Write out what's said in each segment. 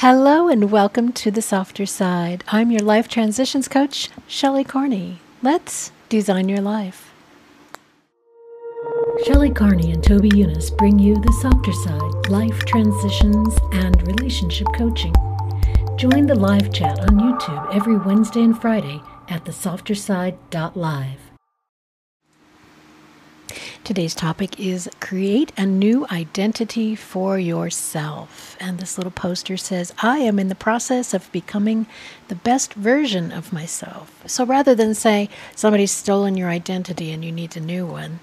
Hello and welcome to the softer side. I'm your life transitions coach, Shelley Carney. Let's design your life. Shelley Carney and Toby Younis bring you the softer side, life transitions and relationship coaching. Join the live chat on YouTube every Wednesday and Friday at thesofterside.live. Today's topic is create a new identity for yourself. And this little poster says, I am in the process of becoming the best version of myself. So rather than say somebody's stolen your identity and you need a new one,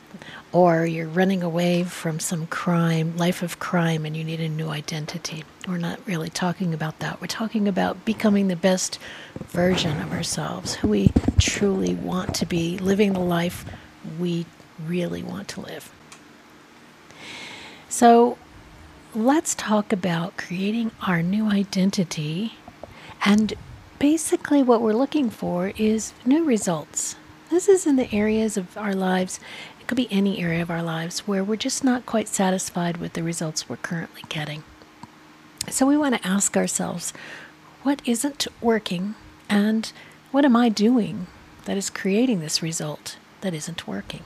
or you're running away from some crime, life of crime, and you need a new identity. We're not really talking about that. We're talking about becoming the best version of ourselves, who we truly want to be, living the life we really want to live. So let's talk about creating our new identity. And basically, what we're looking for is new results. This is in the areas of our lives, it could be any area of our lives where we're just not quite satisfied with the results we're currently getting. So we want to ask ourselves what isn't working and what am I doing that is creating this result that isn't working?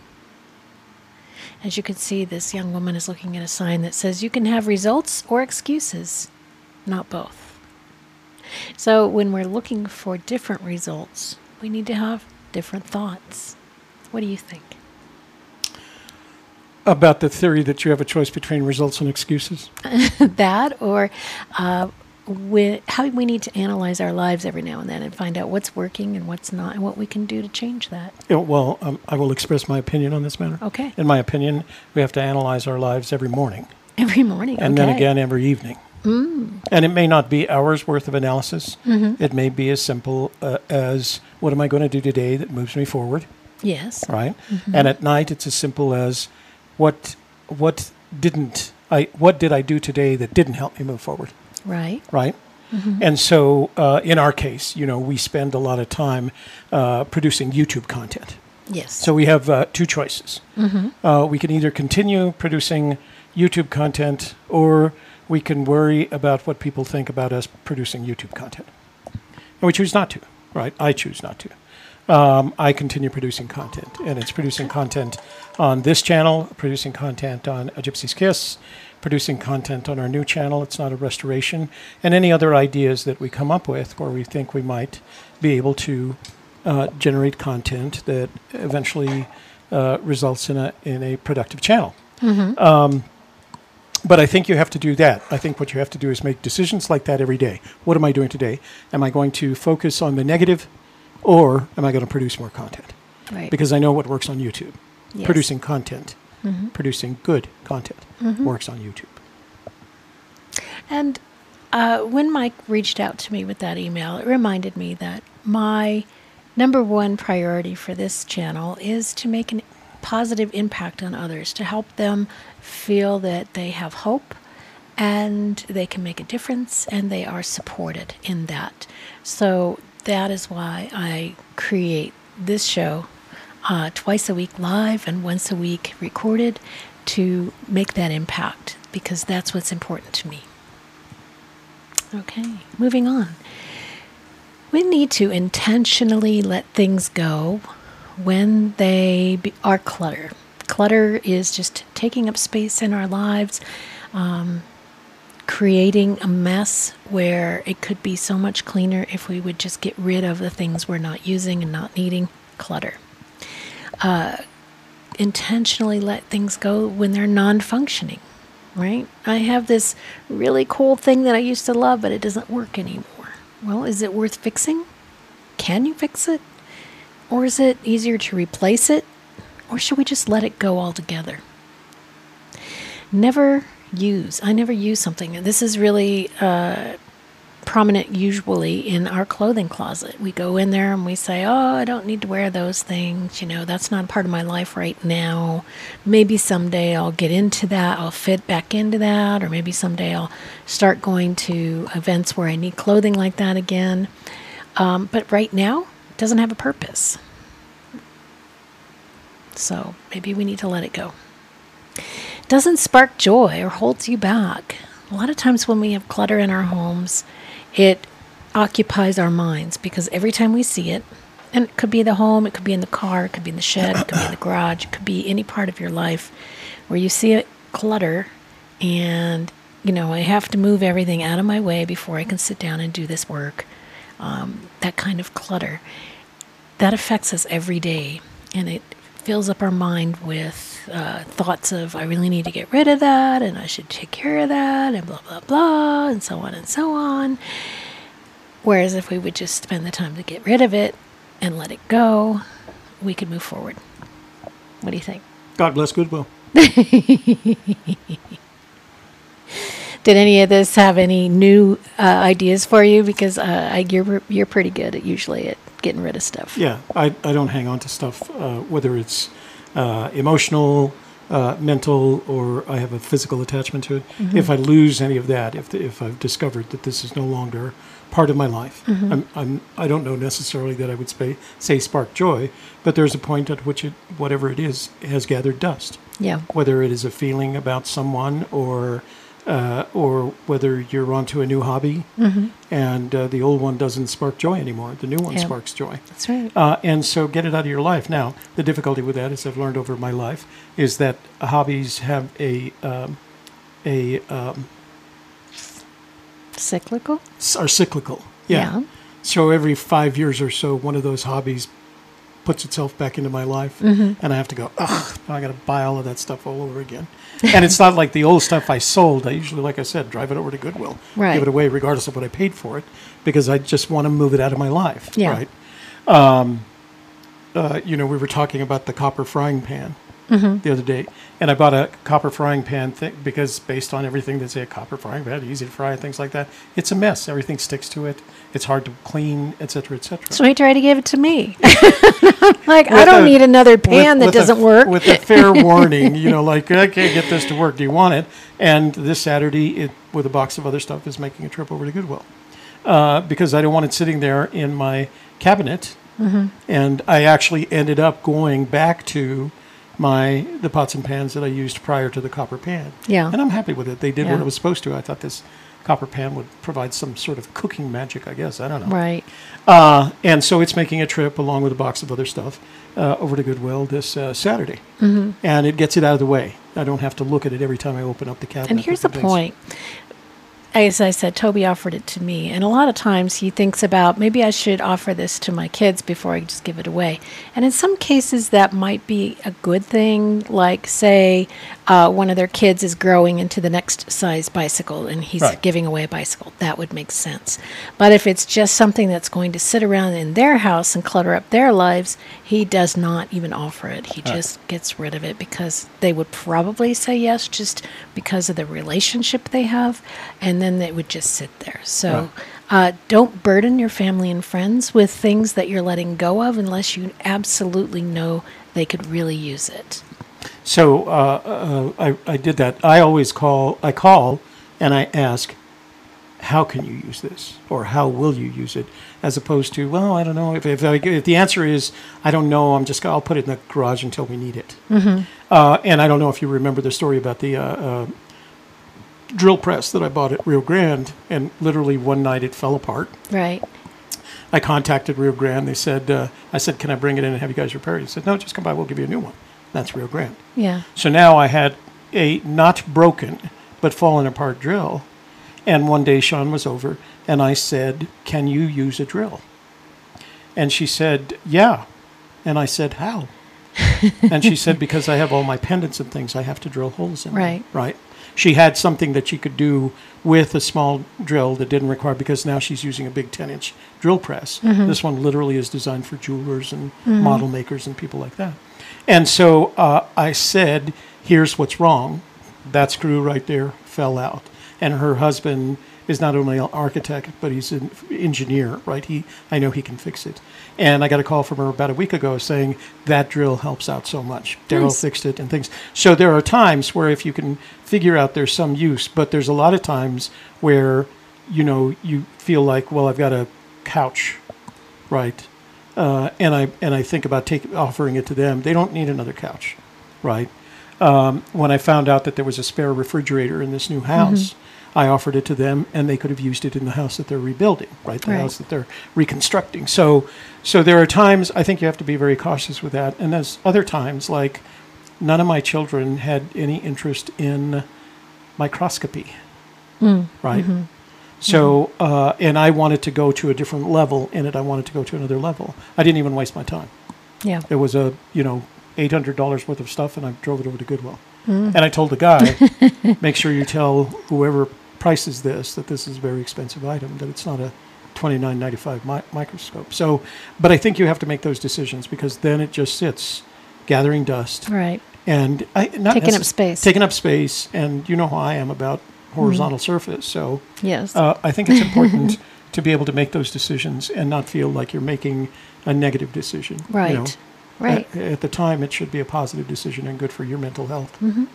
As you can see, this young woman is looking at a sign that says you can have results or excuses, not both. So when we're looking for different results, we need to have different thoughts. What do you think? About the theory that you have a choice between results and excuses? that, or uh, we, how we need to analyze our lives every now and then and find out what's working and what's not and what we can do to change that. Yeah, well, um, I will express my opinion on this matter. Okay. In my opinion, we have to analyze our lives every morning. Every morning. And okay. then again every evening. Mm. And it may not be hours worth of analysis. Mm-hmm. It may be as simple uh, as what am I going to do today that moves me forward? Yes. Right. Mm-hmm. And at night, it's as simple as what what didn't I what did I do today that didn't help me move forward? Right. Right. Mm-hmm. And so, uh, in our case, you know, we spend a lot of time uh, producing YouTube content. Yes. So we have uh, two choices. Mm-hmm. Uh, we can either continue producing YouTube content, or we can worry about what people think about us producing YouTube content. And we choose not to. Right? I choose not to. Um, I continue producing content, and it's producing content on this channel, producing content on A Gypsy's Kiss, producing content on our new channel. It's not a restoration, and any other ideas that we come up with where we think we might be able to uh, generate content that eventually uh, results in a in a productive channel. Mm-hmm. Um, but I think you have to do that. I think what you have to do is make decisions like that every day. What am I doing today? Am I going to focus on the negative, or am I going to produce more content? Right. Because I know what works on YouTube. Yes. Producing content, Mhm. producing good content Mhm. works on YouTube. And uh, when Mike reached out to me with that email, it reminded me that my number one priority for this channel is to make a positive impact on others, to help them feel that they have hope and they can make a difference and they are supported in that. So that is why I create this show uh, twice a week live and once a week recorded to make that impact because that's what's important to me. Okay, moving on. We need to intentionally let things go when they be, are clutter. Clutter is just taking up space in our lives, um, creating a mess where it could be so much cleaner if we would just get rid of the things we're not using and not needing. Clutter. Uh, intentionally let things go when they're non functioning right? I have this really cool thing that I used to love, but it doesn't work anymore. Well, is it worth fixing? Can you fix it? Or is it easier to replace it? Or should we just let it go altogether? Never use. I never use something. This is really uh, prominent usually in our clothing closet. We go in there and we say, Oh, I don't need to wear those things. You know, that's not part of my life right now. Maybe someday I'll get into that. I'll fit back into that. Or maybe someday I'll start going to events where I need clothing like that again. Um, but right now, it doesn't have a purpose. So maybe we need to let it go. It Doesn't spark joy or holds you back. A lot of times when we have clutter in our homes, it occupies our minds because every time we see it, and it could be the home, it could be in the car, it could be in the shed, it could be in the garage, it could be any part of your life where you see it clutter and you know i have to move everything out of my way before i can sit down and do this work. Um, that kind of clutter that affects us every day and it fills up our mind with uh, thoughts of i really need to get rid of that and i should take care of that and blah blah blah and so on and so on whereas if we would just spend the time to get rid of it and let it go we could move forward what do you think God bless Goodwill. Did any of this have any new uh, ideas for you? Because uh, I, you're you're pretty good at usually at getting rid of stuff. Yeah, I, I don't hang on to stuff, uh, whether it's uh, emotional, uh, mental, or I have a physical attachment to it. If I lose any of that, if, if I've discovered that this is no longer part of my life, I'm, I'm, I don't know necessarily that I would say, say spark joy, but there's a point at which it, whatever it is, has gathered dust. Yeah. Whether it is a feeling about someone or uh, or whether you're onto a new hobby and uh, the old one doesn't spark joy anymore, the new one Yeah. sparks joy. That's right. Uh, and so get it out of your life. Now, the difficulty with that, as I've learned over my life, is that hobbies have a um, a um, Cyclical. are cyclical. Yeah. Yeah. So every five years or so, one of those hobbies puts itself back into my life, and I have to go. Ugh, I got to buy all of that stuff all over again. and it's not like the old stuff I sold. I usually, like I said, drive it over to Goodwill, Right. give it away, regardless of what I paid for it, because I just want to move it out of my life. Yeah. Right. Um, uh, you know, we were talking about the copper frying pan the other day, and I bought a copper frying pan th- because based on everything they say a copper frying pan, easy to fry, and things like that, it's a mess. Everything sticks to it. It's hard to clean, etc., cetera, et cetera. So he tried to give it to me. like I don't a- need another pan with- that with doesn't work. With a fair warning, you know, like I can't get this to work. Do you want it? And this Saturday, it with a box of other stuff, is making a trip over to Goodwill uh, because I don't want it sitting there in my cabinet. Mm-hmm. And I actually ended up going back to my the pots and pans that I used prior to the copper pan. Yeah. and I'm happy with it. They did what it was supposed to. I thought this copper pan would provide some sort of cooking magic. I guess I don't know. right. Uh, and so it's making a trip along with a box of other stuff uh, over to Goodwill this uh, Saturday. Mm-hmm. And it gets it out of the way. I don't have to look at it every time I open up the cabinet. And here's the things. point. As I said, Toby offered it to me. And a lot of times he thinks about maybe I should offer this to my kids before I just give it away. And in some cases, that might be a good thing. Like, say, uh, one of their kids is growing into the next size bicycle and he's Right. giving away a bicycle. That would make sense. But if it's just something that's going to sit around in their house and clutter up their lives, he does not even offer it. He just gets rid of it because they would probably say yes just because of the relationship they have, and then they would just sit there. So uh, don't burden your family and friends with things that you're letting go of unless you absolutely know they could really use it. So uh, uh, I, I did that. I always call, I call and I ask, how can you use this? Or how will you use it? As opposed to, well, I don't know. If, if, I, if the answer is, I don't know, I'm just, I'll put it in the garage until we need it. Uh, and I don't know if you remember the story about the uh, uh, drill press that I bought at Rio Grande, and literally one night it fell apart. Right. I contacted Rio Grande. They said, uh, I said, can I bring it in and have you guys repair it? He said, no, just come by. We'll give you a new one. That's Rio Grande. Yeah. So now I had a not broken but fallen apart drill. And one day Sean was over and I said, Can you use a drill? And she said, Yeah. And I said, How? and she said, Because I have all my pendants and things, I have to drill holes in them." Right. She had something that she could do with a small drill that didn't require because now she's using a big 10 inch drill press. This one literally is designed for jewelers and model makers and people like that. And so uh, I said, Here's what's wrong. That screw right there fell out. And her husband is not only an architect, but he's an engineer, right? He, I know he can fix it. And I got a call from her about a week ago saying that drill helps out so much. Daryl Nice. fixed it and things. So there are times where if you can figure out there's some use, but there's a lot of times where, you know, you feel like, well, I've got a couch, right? Uh, and I and I think about take, offering it to them. They don't need another couch, right? Um, when I found out that there was a spare refrigerator in this new house, I offered it to them, and they could have used it in the house that they're rebuilding, right? The Right. house that they're reconstructing. So, so there are times I think you have to be very cautious with that, and there's other times like none of my children had any interest in microscopy, mm. right? Mm-hmm. So, mm-hmm. uh, and I wanted to go to a different level in it. I wanted to go to another level. I didn't even waste my time. Yeah. It was a you know eight hundred dollars worth of stuff, and I drove it over to Goodwill. Mm. And I told the guy, make sure you tell whoever prices this that this is a very expensive item, that it's not a twenty nine ninety five mi- microscope. So, but I think you have to make those decisions because then it just sits gathering dust Right. and I, not Taking up space. taking up space. And you know how I am about horizontal surface, so. Yes. Uh, I think it's important to be able to make those decisions and not feel like you're making a negative decision. you right. know. Right. At, at the time, it should be a positive decision and good for your mental health. Mm-hmm.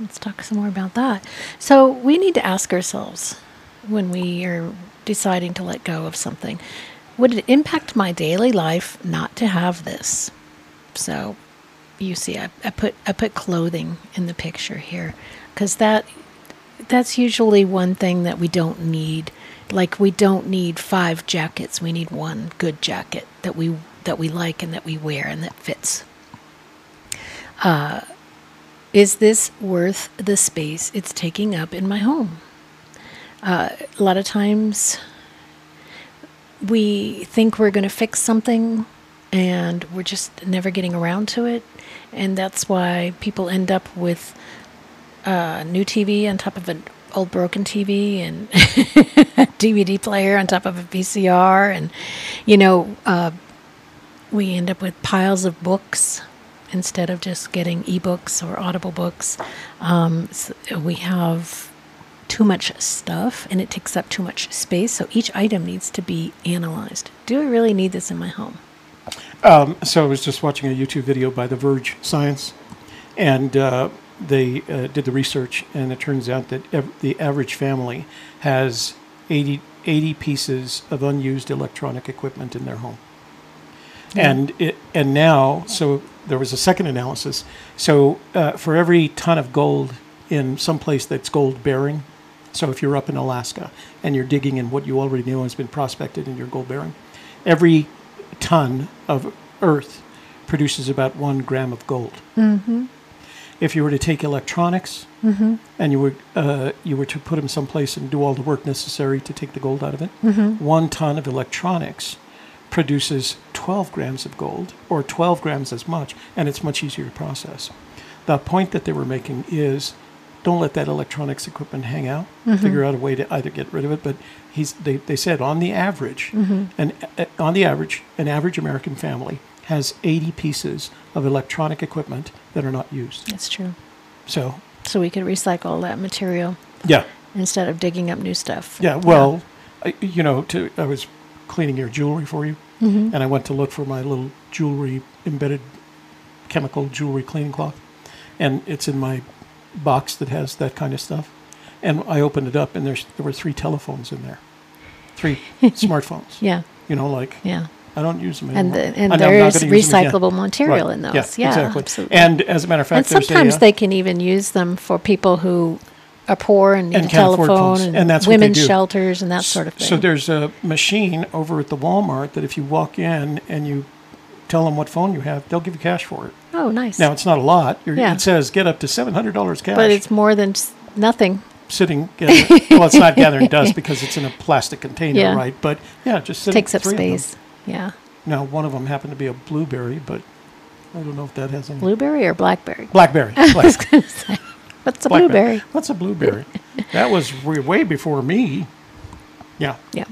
Let's talk some more about that. So we need to ask ourselves when we are deciding to let go of something, would it impact my daily life not to have this? So you see, I, I put I put clothing in the picture here because that that's usually one thing that we don't need. Like we don't need five jackets. We need one good jacket that we that we like and that we wear and that fits. Uh, Is this worth the space it's taking up in my home? Uh, a lot of times we think we're going to fix something and we're just never getting around to it. And that's why people end up with a new TV on top of an old broken TV and a DVD player on top of a VCR. And, you know, uh, we end up with piles of books instead of just getting ebooks or audible books. Um, s we have too much stuff and it takes up too much space. So each item needs to be analyzed. Do I really need this in my home? um, so I was just watching a YouTube video by The Verge Science, and uh, they uh, did the research, and it turns out that ev- the average family has 80, 80 pieces of unused electronic equipment in their home. and it and now so there was a second analysis. So uh, for every ton of gold in some place that's gold bearing so if you're up in alaska and you're digging in what you already know has been prospected and you're gold bearing every ton of earth produces about one gram of gold. If you were to take electronics and you were uh, you were to put them someplace and do all the work necessary to take the gold out of it, one ton of electronics produces 12 grams of gold or 12 grams as much, and it's much easier to process. The point that they were making is don't let that electronics equipment hang out. Figure out a way to either get rid of it. But he's they, they said on the average, and uh, on the average, an average American family has 80 pieces of electronic equipment that are not used. That's true. So So we could recycle that material yeah, instead of digging up new stuff. yeah. Well, I, you know, to I was cleaning your jewelry for you, and I went to look for my little jewelry embedded chemical jewelry cleaning cloth, and it's in my box that has that kind of stuff. And I opened it up, and there's there were three telephones in there, three smartphones. Yeah. You know, like Yeah. I don't use them And, anymore. the, and there's gonna use them again. recyclable material Right. in those. Yeah, Yeah, exactly. absolutely. And as a matter of fact, and sometimes a, uh, they can even use them for people who are poor and And a telephone and, And that's what they women's shelters and that sort of thing. So there's a machine over at the Walmart that if you walk in and you tell them what phone you have, they'll give you cash for it. oh, nice. Now it's not a lot. You're, Yeah. It says get up to seven hundred dollars cash. but it's more than nothing. sitting. Gathering, well, it's not gathering dust because it's in a plastic container, Yeah. right? But yeah, just sitting, Takes up space. Yeah. Now one of them happened to be a blueberry, but I don't know if that has any. Blueberry or blackberry? Blackberry. Black- What's a blueberry? What's a blueberry? that was way, way before me. Yeah. Yeah.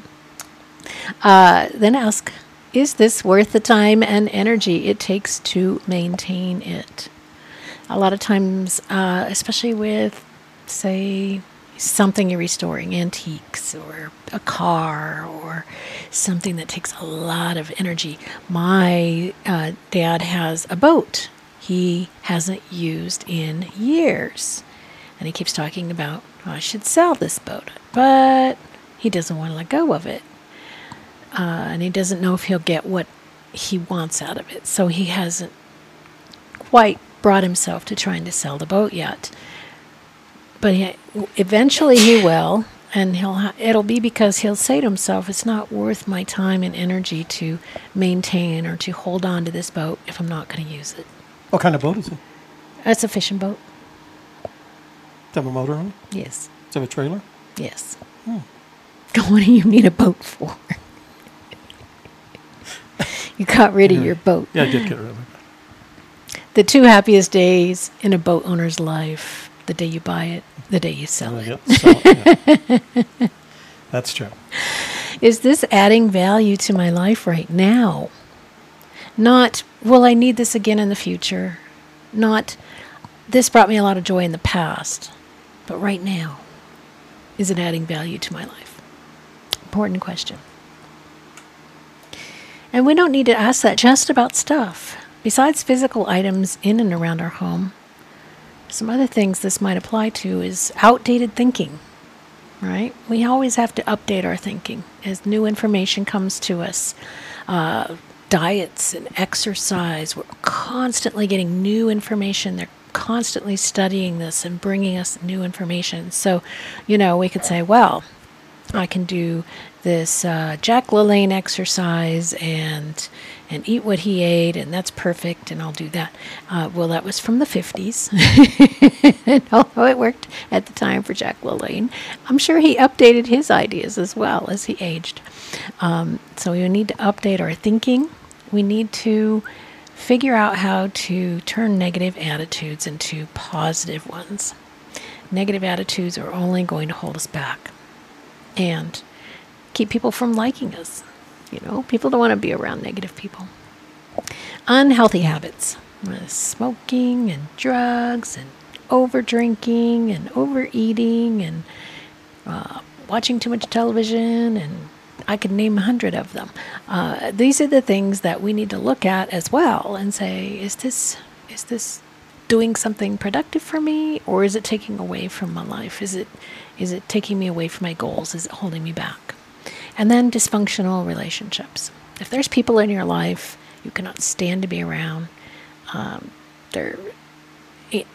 Uh, then ask, is this worth the time and energy it takes to maintain it? A lot of times, uh, especially with, say, something you're restoring, antiques or a car or something that takes a lot of energy. My uh, dad has a boat he hasn't used in years. And he keeps talking about, oh, I should sell this boat. But he doesn't want to let go of it. Uh, and he doesn't know if he'll get what he wants out of it. So he hasn't quite brought himself to trying to sell the boat yet. but he, eventually he will, and he'll. Ha- it'll be because he'll say to himself, "It's not worth my time and energy to maintain or to hold on to this boat if I'm not going to use it." What kind of boat is it? It's a fishing boat. It have a motor on? Yes. It have a trailer? Yes. Hmm. What do you need a boat for? you got rid of your boat. Yeah, I did get rid of it. The two happiest days in a boat owner's life the day you buy it, the day you sell it. Yeah, so, yeah. That's true. Is this adding value to my life right now? Not, will I need this again in the future? Not, this brought me a lot of joy in the past, but right now, is it adding value to my life? Important question. And we don't need to ask that just about stuff. Besides physical items in and around our home, some other things this might apply to is outdated thinking, right? We always have to update our thinking as new information comes to us. Uh, diets and exercise, we're constantly getting new information. They're constantly studying this and bringing us new information. So, you know, we could say, well, I can do this uh, Jack LaLanne exercise and and eat what he ate, and that's perfect, and I'll do that. Uh, well, that was from the 50s. and although it worked at the time for Jack LaLanne, I'm sure he updated his ideas as well as he aged. Um, so we need to update our thinking. We need to figure out how to turn negative attitudes into positive ones. Negative attitudes are only going to hold us back and keep people from liking us. You know, people don't want to be around negative people. Unhealthy habits smoking and drugs and over drinking and overeating and uh, watching too much television and I could name a hundred of them. Uh, these are the things that we need to look at as well and say, is this is this doing something productive for me, or is it taking away from my life? Is it is it taking me away from my goals? Is it holding me back? And then dysfunctional relationships. If there's people in your life you cannot stand to be around, um, they're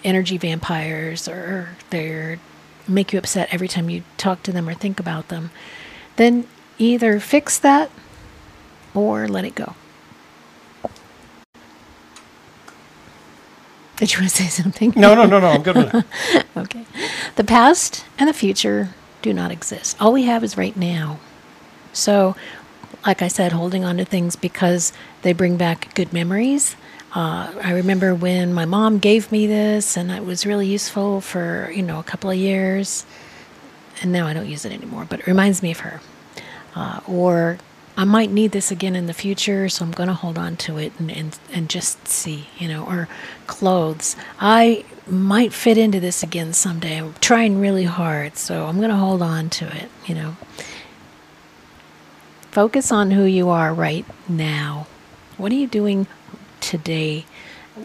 energy vampires, or they're make you upset every time you talk to them or think about them, then either fix that or let it go. Did you want to say something? No, no, no, no. I'm good with that. Okay. The past and the future do not exist. All we have is right now. So, like I said, holding on to things because they bring back good memories. Uh, I remember when my mom gave me this, and it was really useful for you know a couple of years, and now I don't use it anymore. But it reminds me of her. Uh, or I might need this again in the future, so I'm going to hold on to it and, and, and just see, you know, or clothes. I might fit into this again someday. I'm trying really hard, so I'm going to hold on to it, you know. Focus on who you are right now. What are you doing today?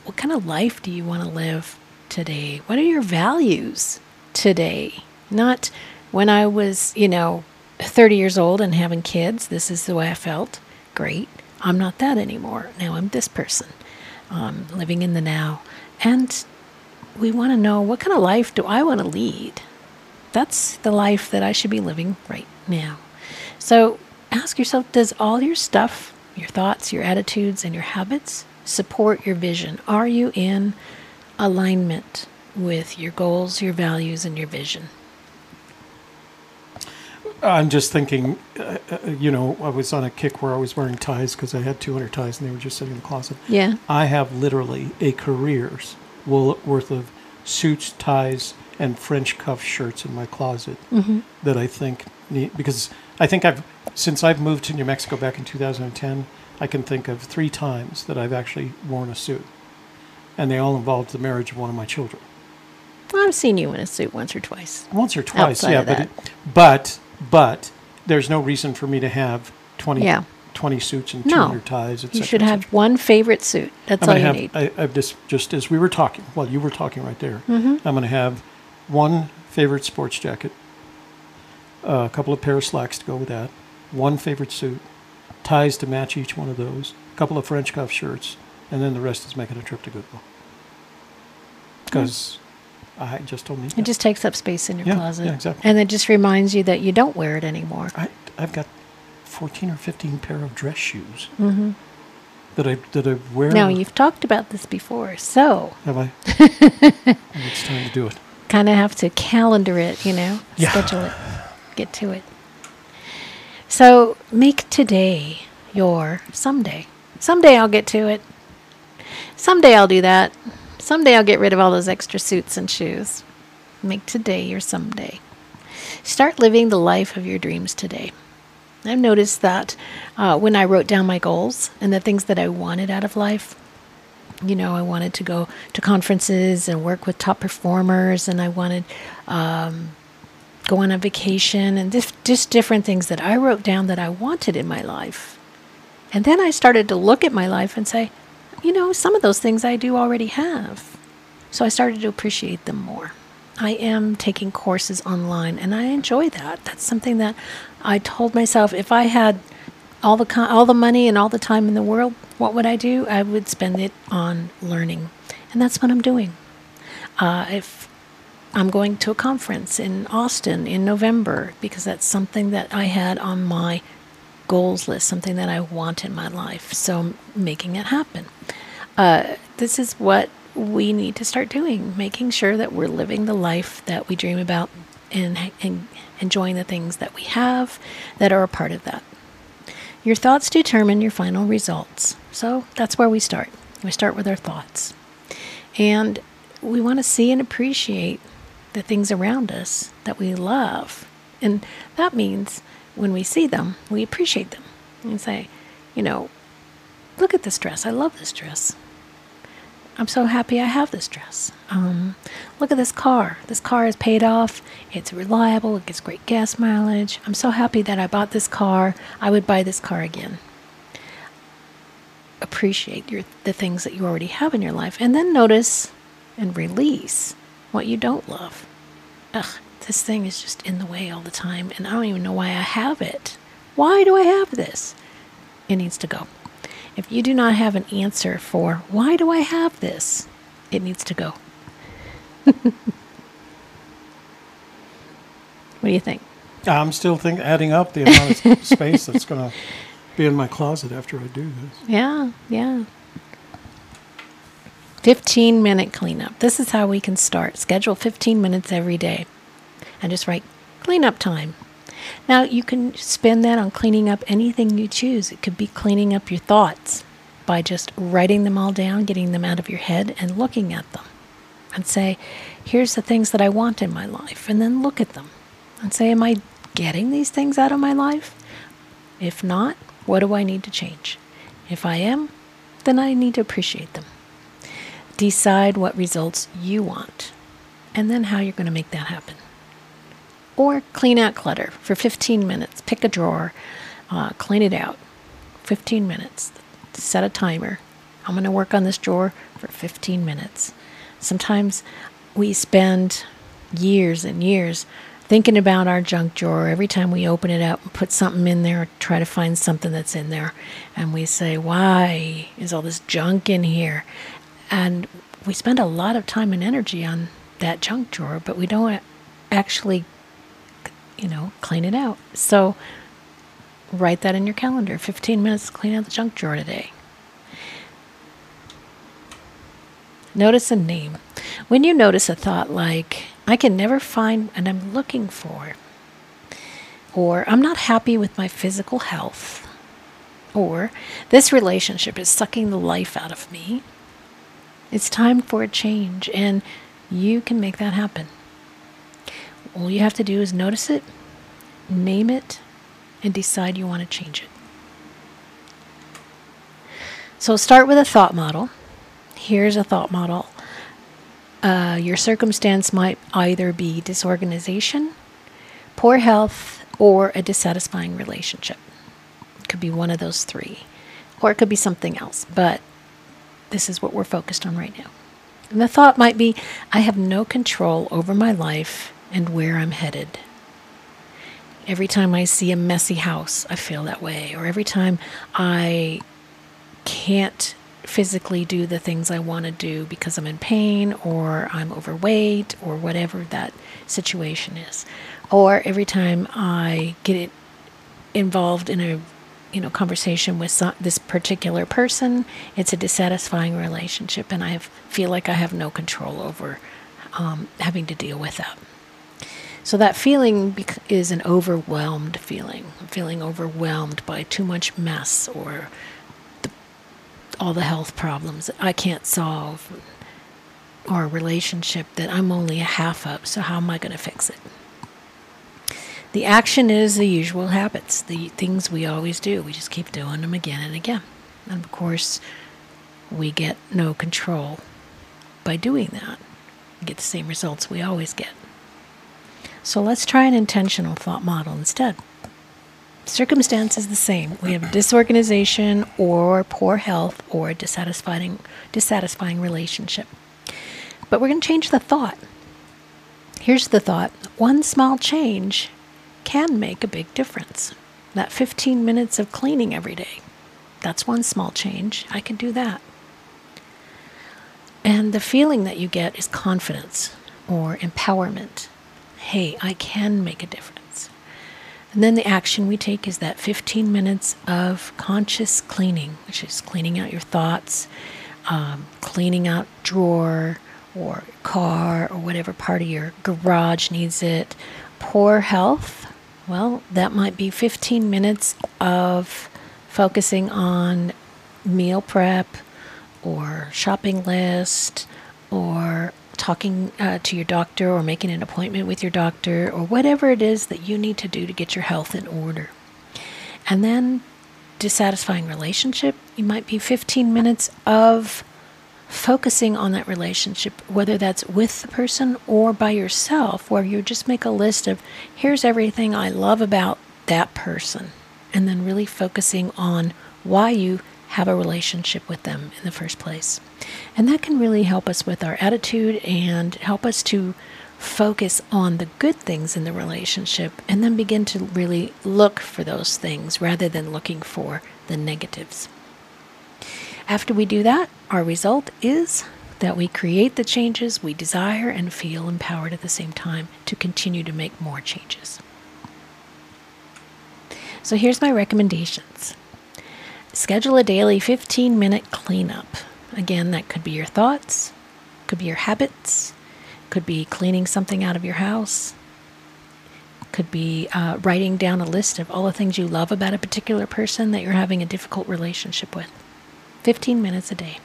What kind of life do you want to live today? What are your values today? Not when I was, you know, 30 years old and having kids, this is the way I felt. Great. I'm not that anymore. Now I'm this person, um, living in the now. And we want to know what kind of life do I want to lead? That's the life that I should be living right now. So ask yourself does all your stuff, your thoughts, your attitudes, and your habits support your vision? Are you in alignment with your goals, your values, and your vision? I'm just thinking, uh, uh, you know, I was on a kick where I was wearing ties because I had 200 ties and they were just sitting in the closet. Yeah. I have literally a career's worth of suits, ties, and French cuff shirts in my closet Mm-hmm. that I think need, because I think I've, since I've moved to New Mexico back in 2010, I can think of three times that I've actually worn a suit. And they all involved the marriage of one of my children. I've seen you in a suit once or twice. Once or twice, Outside yeah, but, it, but, but there's no reason for me to have 20, Yeah. 20 suits and No. 200 ties, et You should have one favorite suit. That's I'm all you have, need. I, I've just, just as we were talking, well, you were talking right there, Mm-hmm. I'm going to have one favorite sports jacket, a couple of pair of slacks to go with that, one favorite suit, ties to match each one of those, a couple of French cuff shirts, and then the rest is making a trip to Goodwill. Because I just told me. It just takes up space in your Yeah, closet. yeah, exactly. And it just reminds you that you don't wear it anymore. I, I've got 14 or 15 pair of dress shoes hmm that I that I wear. Now, you've talked about this before, so have I? It's time to do it. kind of have to calendar it, you know, Yeah. schedule it, get to it. So make today your someday. Someday I'll get to it. Someday I'll do that. Someday I'll get rid of all those extra suits and shoes. Make today your someday. Start living the life of your dreams today. I've noticed that uh, when I wrote down my goals and the things that I wanted out of life, you know, I wanted to go to conferences and work with top performers, and I wanted um, go on a vacation and just, just different things that I wrote down that I wanted in my life. And then I started to look at my life and say, you know, some of those things I do already have. So I started to appreciate them more. I am taking courses online and I enjoy that. That's something that I told myself if I had all the co- all the money and all the time in the world, what would I do? I would spend it on learning. And that's what I'm doing. Uh, if I'm going to a conference in Austin in November because that's something that I had on my goals list, something that I want in my life. So making it happen. Uh, this is what we need to start doing, making sure that we're living the life that we dream about and, and enjoying the things that we have that are a part of that. Your thoughts determine your final results. So that's where we start. We start with our thoughts. And we want to see and appreciate the things around us that we love. And that means when we see them, we appreciate them and say, you know, look at this dress. I love this dress. I'm so happy I have this dress. Um, look at this car. This car is paid off. It's reliable. It gets great gas mileage. I'm so happy that I bought this car. I would buy this car again. Appreciate your the things that you already have in your life, and then notice and release what you don't love. Ugh, this thing is just in the way all the time, and I don't even know why I have it. Why do I have this? It needs to go. If you do not have an answer for why do I have this, it needs to go. what do you think? I'm still think adding up the amount of space that's going to be in my closet after I do this. Yeah, yeah. 15 minute cleanup. This is how we can start. Schedule 15 minutes every day and just write cleanup time. Now, you can spend that on cleaning up anything you choose. It could be cleaning up your thoughts by just writing them all down, getting them out of your head, and looking at them. And say, here's the things that I want in my life. And then look at them and say, am I getting these things out of my life? If not, what do I need to change? If I am, then I need to appreciate them. Decide what results you want and then how you're going to make that happen. Or clean out clutter for 15 minutes. Pick a drawer, uh, clean it out. 15 minutes. Set a timer. I'm going to work on this drawer for 15 minutes. Sometimes we spend years and years thinking about our junk drawer every time we open it up and put something in there, try to find something that's in there. And we say, Why is all this junk in here? And we spend a lot of time and energy on that junk drawer, but we don't actually, you know, clean it out. So write that in your calendar 15 minutes to clean out the junk drawer today. Notice a name. When you notice a thought like, I can never find and I'm looking for, or I'm not happy with my physical health, or this relationship is sucking the life out of me, it's time for a change, and you can make that happen. All you have to do is notice it, name it, and decide you want to change it. So start with a thought model. Here's a thought model. Uh, your circumstance might either be disorganization, poor health, or a dissatisfying relationship. It could be one of those three, or it could be something else, but this is what we're focused on right now. And the thought might be I have no control over my life and where I'm headed. Every time I see a messy house, I feel that way. Or every time I can't physically do the things I want to do because I'm in pain or I'm overweight or whatever that situation is. Or every time I get involved in a you know conversation with some, this particular person, it's a dissatisfying relationship, and I have, feel like I have no control over um, having to deal with that. So that feeling bec- is an overwhelmed feeling, feeling overwhelmed by too much mess or the, all the health problems that I can't solve, or a relationship that I'm only a half of. So how am I going to fix it? The action is the usual habits, the things we always do. We just keep doing them again and again. And of course, we get no control by doing that. We get the same results we always get. So let's try an intentional thought model instead. Circumstance is the same. We have disorganization or poor health or a dissatisfying, dissatisfying relationship. But we're going to change the thought. Here's the thought one small change can make a big difference. That 15 minutes of cleaning every day, that's one small change. I can do that. And the feeling that you get is confidence or empowerment. Hey, I can make a difference. And then the action we take is that 15 minutes of conscious cleaning, which is cleaning out your thoughts, um, cleaning out drawer or car or whatever part of your garage needs it. Poor health, well, that might be 15 minutes of focusing on meal prep or shopping list or talking uh, to your doctor or making an appointment with your doctor or whatever it is that you need to do to get your health in order. And then dissatisfying relationship, you might be 15 minutes of focusing on that relationship, whether that's with the person or by yourself, where you just make a list of here's everything I love about that person, and then really focusing on why you have a relationship with them in the first place. And that can really help us with our attitude and help us to focus on the good things in the relationship and then begin to really look for those things rather than looking for the negatives. After we do that, our result is that we create the changes we desire and feel empowered at the same time to continue to make more changes. So here's my recommendations. Schedule a daily 15 minute cleanup. Again, that could be your thoughts, could be your habits, could be cleaning something out of your house, could be uh, writing down a list of all the things you love about a particular person that you're having a difficult relationship with. 15 minutes a day.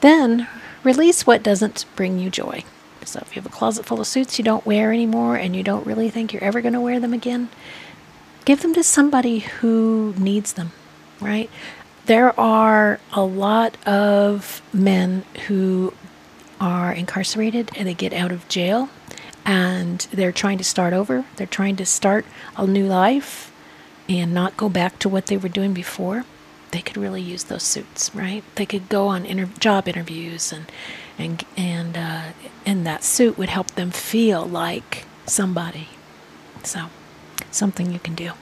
Then release what doesn't bring you joy. So if you have a closet full of suits you don't wear anymore and you don't really think you're ever going to wear them again, give them to somebody who needs them, right? There are a lot of men who are incarcerated and they get out of jail and they're trying to start over. They're trying to start a new life and not go back to what they were doing before they could really use those suits, right? They could go on inter- job interviews and and and uh, and that suit would help them feel like somebody. So, something you can do.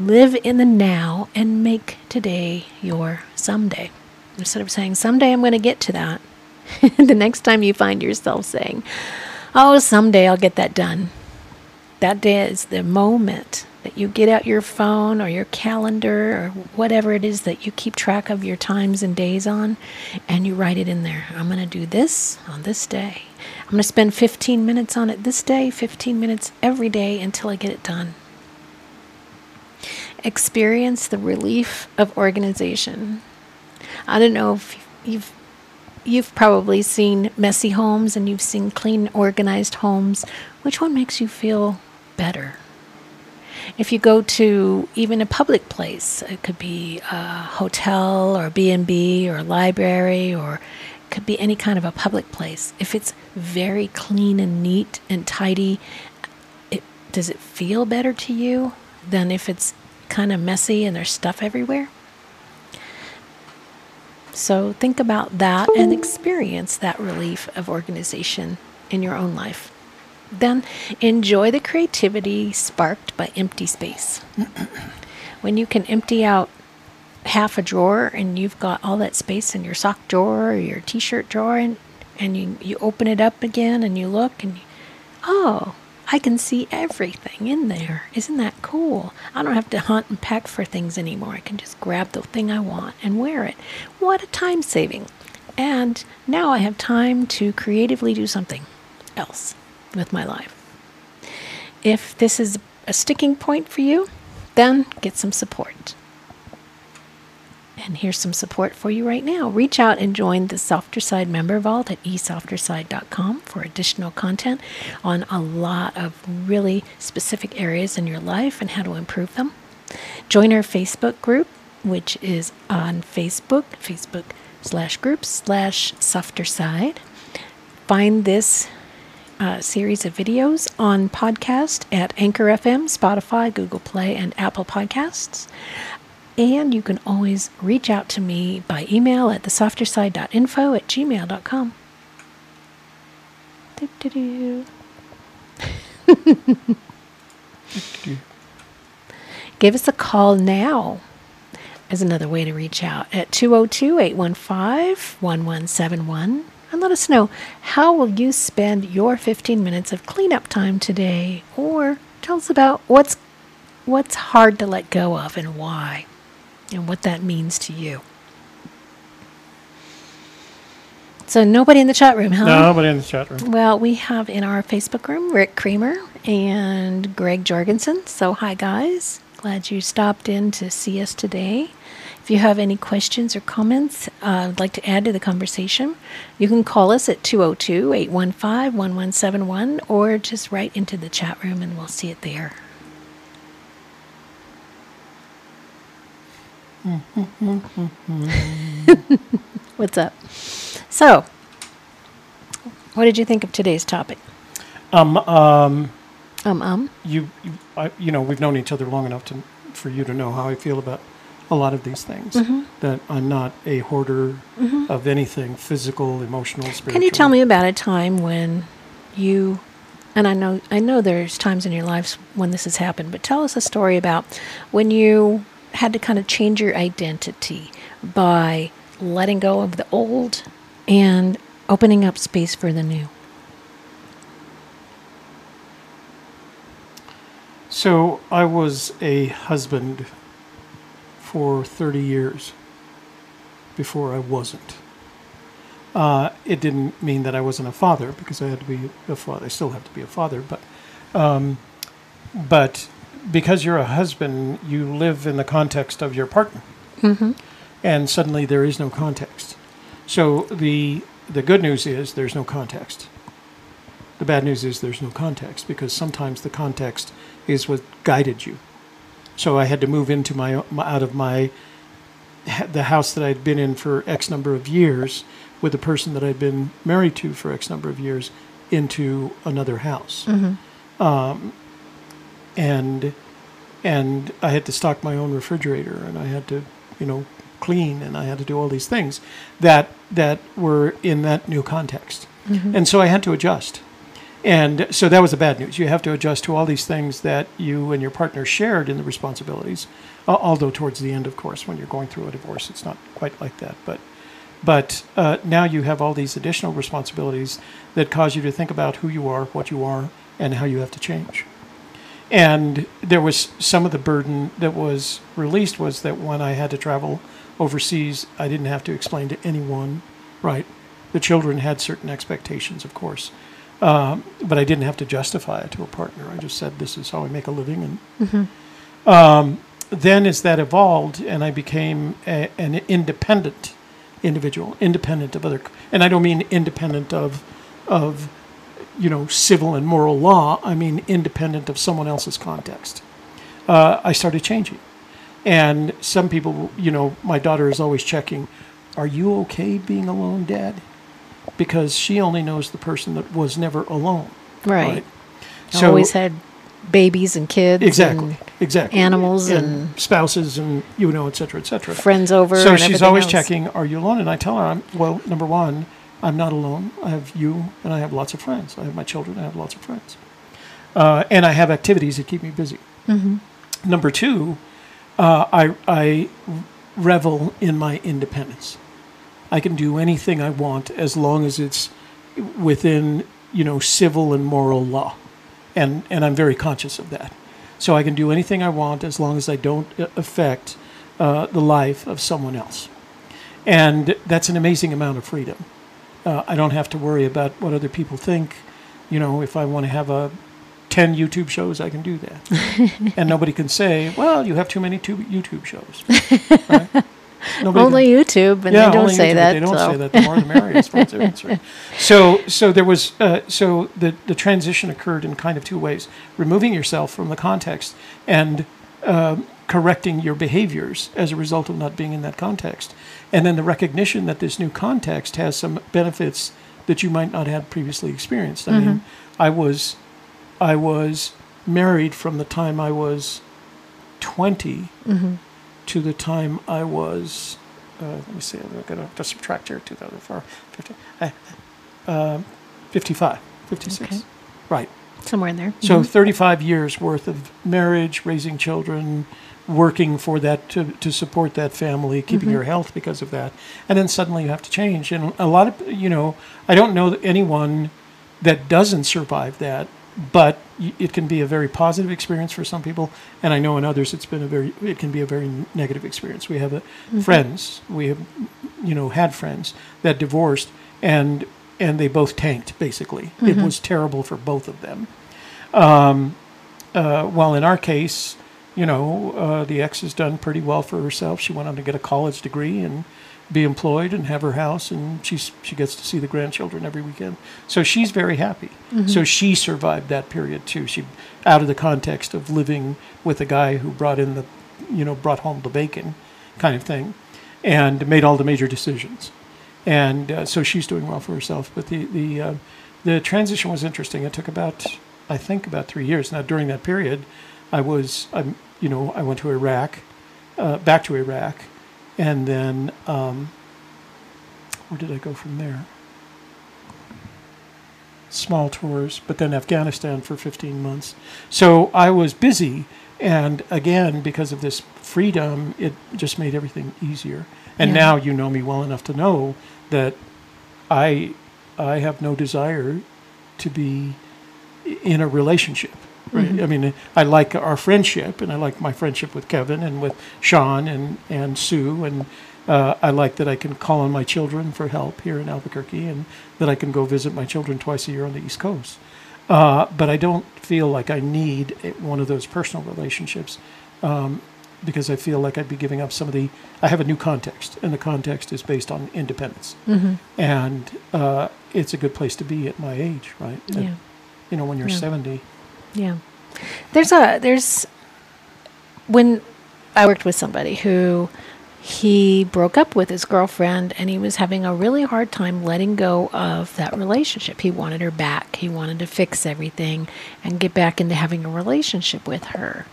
Live in the now and make today your someday. Instead of saying someday I'm going to get to that, the next time you find yourself saying, "Oh, someday I'll get that done," that day is the moment that you get out your phone or your calendar or whatever it is that you keep track of your times and days on, and you write it in there. I'm going to do this on this day. I'm going to spend 15 minutes on it this day, 15 minutes every day until I get it done. Experience the relief of organization. I don't know if you've you've probably seen messy homes and you've seen clean organized homes. Which one makes you feel better? If you go to even a public place, it could be a hotel or B&B or a library or it could be any kind of a public place. If it's very clean and neat and tidy, it does it feel better to you than if it's kind of messy and there's stuff everywhere? So think about that and experience that relief of organization in your own life. Then enjoy the creativity sparked by empty space. when you can empty out half a drawer and you've got all that space in your sock drawer or your t-shirt drawer and, and you, you open it up again and you look and you, oh i can see everything in there. Isn't that cool? I don't have to hunt and peck for things anymore. I can just grab the thing i want and wear it. What a time saving. And now i have time to creatively do something else with my life. If this is a sticking point for you then get some support and here's some support for you right now. Reach out and join the Softer Side member vault at esofterside.com for additional content on a lot of really specific areas in your life and how to improve them. Join our Facebook group, which is on Facebook, Facebook slash groups slash Softer Side. Find this uh, series of videos on podcast at Anchor FM, Spotify, Google Play, and Apple Podcasts. And you can always reach out to me by email at thesofterside.info at gmail.com. Give us a call now as another way to reach out at 202 815 1171 and let us know how will you spend your 15 minutes of cleanup time today? Or tell us about what's what's hard to let go of and why and what that means to you. So nobody in the chat room, huh? Nobody in the chat room. Well, we have in our Facebook room Rick Kramer and Greg Jorgensen. So hi guys, glad you stopped in to see us today. If you have any questions or comments uh, I'd like to add to the conversation, you can call us at 202 815 1171 or just write into the chat room and we'll see it there. What's up? So, what did you think of today's topic? Um, um, Um, um. you, you, I, you know, we've known each other long enough to, for you to know how I feel about a lot of these things. Mm-hmm. That I'm not a hoarder of anything physical, emotional, spiritual. Can you tell me about a time when you, and I know I know there's times in your lives when this has happened, but tell us a story about when you had to kind of change your identity by letting go of the old and opening up space for the new. So I was a husband for 30 years before I wasn't. Uh, it didn't mean that I wasn't a father because I had to be a father. I still have to be a father, but um, but because you're a husband, you live in the context of your partner, and suddenly there is no context. So the the good news is there's no context. The bad news is there's no context because sometimes the context is what guided you. So I had to move into my, my out of my the house that I'd been in for X number of years with the person that I'd been married to for X number of years into another house. Um, and and I had to stock my own refrigerator and I had to, you know, clean and I had to do all these things that that were in that new context. And so I had to adjust. And so that was the bad news. You have to adjust to all these things that you and your partner shared in the responsibilities. Al- Although towards the end, of course, when you're going through a divorce, it's not quite like that. But but uh, now you have all these additional responsibilities that cause you to think about who you are, what you are, and how you have to change. And there was some of the burden that was released was that when I had to travel overseas, I didn't have to explain to anyone, right? The children had certain expectations, of course, um, but I didn't have to justify it to a partner. I just said, "This is how I make a living." And um, then, as that evolved, and I became a, an independent individual, independent of other, and I don't mean independent of of you know civil and moral law. I mean independent of someone else's context. Uh, I started changing, and some people, you know, my daughter is always checking, "Are you okay being alone, Dad?" Because she only knows the person that was never alone. Right. right? So, Always had babies and kids. Exactly. and Exactly. animals and- spouses and you know, et cetera, et cetera. friends over. So and she's always else. checking, "Are you alone?" And I tell her, "I'm well. Number one, I'm not alone. I have you, and I have lots of friends. I have my children. I have lots of friends, uh, and I have activities that keep me busy." Mm-hmm. Number two, uh, I I revel in my independence. I can do anything I want as long as it's within, you know, civil and moral law. And, and I'm very conscious of that. So I can do anything I want as long as I don't uh, affect uh, the life of someone else. And that's an amazing amount of freedom. Uh, I don't have to worry about what other people think. You know, if I want to have a 10 YouTube shows, I can do that. and nobody can say, well, you have too many YouTube shows. Right? Only can- YouTube, and yeah, they don't say YouTube, that. They don't so. say that. The more the merrier, as far as they're concerned. So, so there was, uh, so the the transition occurred in kind of two ways: removing yourself from the context and um correcting your behaviors as a result of not being in that context, and then the recognition that this new context has some benefits that you might not have previously experienced. I mean, I was, I was married from the time I was twenty to the time I was, uh, let me see, I'm going to subtract here, 2004, 50, uh, um, 55, 56. Okay. Right. Somewhere in there. So Mhm. 35 years worth of marriage, raising children, working for that to, to support that family, keeping your health because of that. And then suddenly you have to change. And a lot of, you know, I don't know anyone that doesn't survive that, but it can be a very positive experience for some people. And I know in others it's been a very, it can be a very negative experience. We have a, friends, we have, you know, had friends that divorced and, and they both tanked basically. It was terrible for both of them. Um, uh, while in our case, you know, uh, the ex has done pretty well for herself. She went on to get a college degree and be employed and have her house, and she's she gets to see the grandchildren every weekend. So she's very happy. So she survived that period too. She out of the context of living with a guy who brought in the, you know, brought home the bacon, kind of thing, and made all the major decisions. And uh, so she's doing well for herself. But the the uh, the transition was interesting. It took about I think about three years. Now during that period, I was I'm you know I went to Iraq, uh, back to Iraq, and then um, where did I go from there? Small tours, but then Afghanistan for 15 months. So I was busy, and again because of this freedom, it just made everything easier. And Yeah. now you know me well enough to know that I I have no desire to be in a relationship. Right? I mean, I like our friendship, and I like my friendship with Kevin and with Sean and and Sue, and uh, I like that I can call on my children for help here in Albuquerque, and that I can go visit my children twice a year on the East Coast. Uh, but I don't feel like I need one of those personal relationships um, because I feel like I'd be giving up some of the. I have a new context, and the context is based on independence, Mm-hmm. and uh, it's a good place to be at my age, right? Yeah. you know, when you're Yeah. 70. Yeah. There's a there's when I worked with somebody who he broke up with his girlfriend and he was having a really hard time letting go of that relationship. He wanted her back. He wanted to fix everything and get back into having a relationship with her.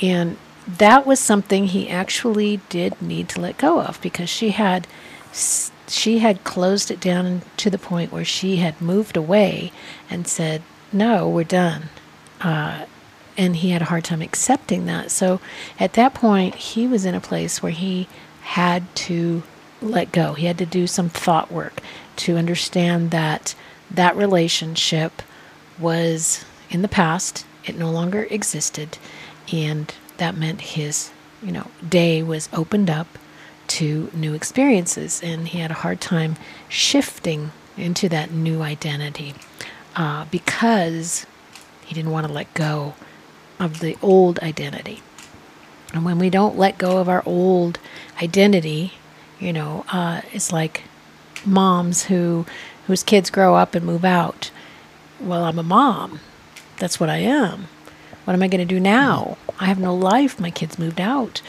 And that was something he actually did need to let go of because she had she had closed it down to the point where she had moved away and said, "No, we're done." And he had a hard time accepting that. So at that point, he was in a place where he had to let go. He had to do some thought work to understand that that relationship was in the past. It no longer existed, and that meant his, you know, day was opened up to new experiences, and he had a hard time shifting into that new identity uh, because he didn't want to let go of the old identity. And when we don't let go of our old identity, you know, uh, it's like moms who whose kids grow up and move out. Well, I'm a mom. That's what I am. What am I going to do now? I have no life. My kids moved out.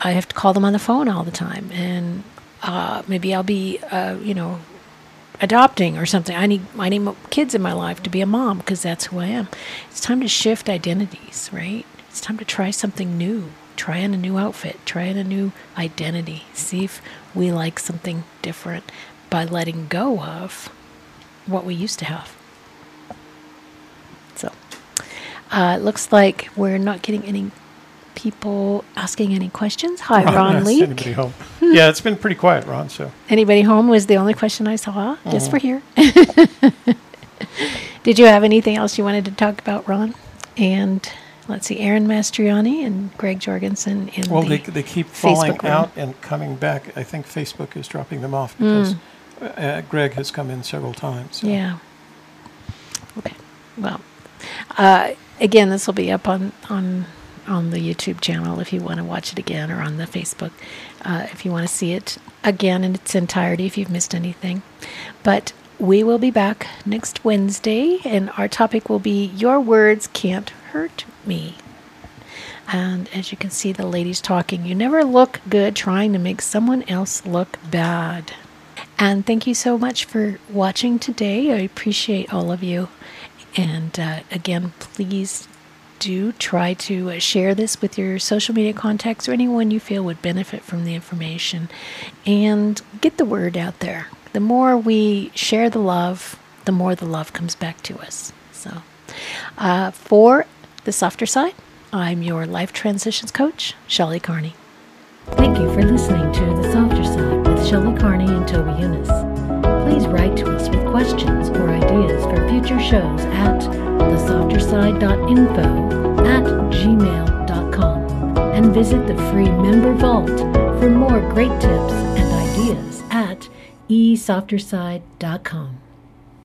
I have to call them on the phone all the time, and uh, maybe I'll be, uh, you know, adopting or something. I need I need kids in my life to be a mom because that's who I am. It's time to shift identities, right? It's time to try something new. Try on a new outfit. Try on a new identity. See if we like something different by letting go of what we used to have. So uh, it looks like we're not getting any people asking any questions. Hi, Ron Ron Anybody home? yeah, it's been pretty quiet, Ron. So Anybody home was the only question I saw. Yes, Mhm. we're here. Did you have anything else you wanted to talk about, Ron? And let's see, Aaron Mastriani and Greg Jorgensen in well, the they they keep falling Facebook room. out and coming back. I think Facebook is dropping them off Mm. because uh, Greg has come in several times. so. Yeah. Okay. Well, uh, again, this will be up on on on the YouTube channel if you want to watch it again, or on the Facebook uh, if you want to see it again in its entirety if you've missed anything. But we will be back next Wednesday, and our topic will be "Your words can't hurt me." And as you can see, the ladies talking. You never look good trying to make someone else look bad. And thank you so much for watching today. I appreciate all of you. And uh, again, please do try to uh, share this with your social media contacts or anyone you feel would benefit from the information and get the word out there. The more we share the love, the more the love comes back to us. So, uh, for the softer side, I'm your life transitions coach, Shelly Carney. Thank you for listening to The Softer Side with Shelly Carney and Toby Younis. Please write to us with questions or ideas for future shows at thesofterside.info at gmail.com and visit the free member vault for more great tips and ideas at esofterside.com.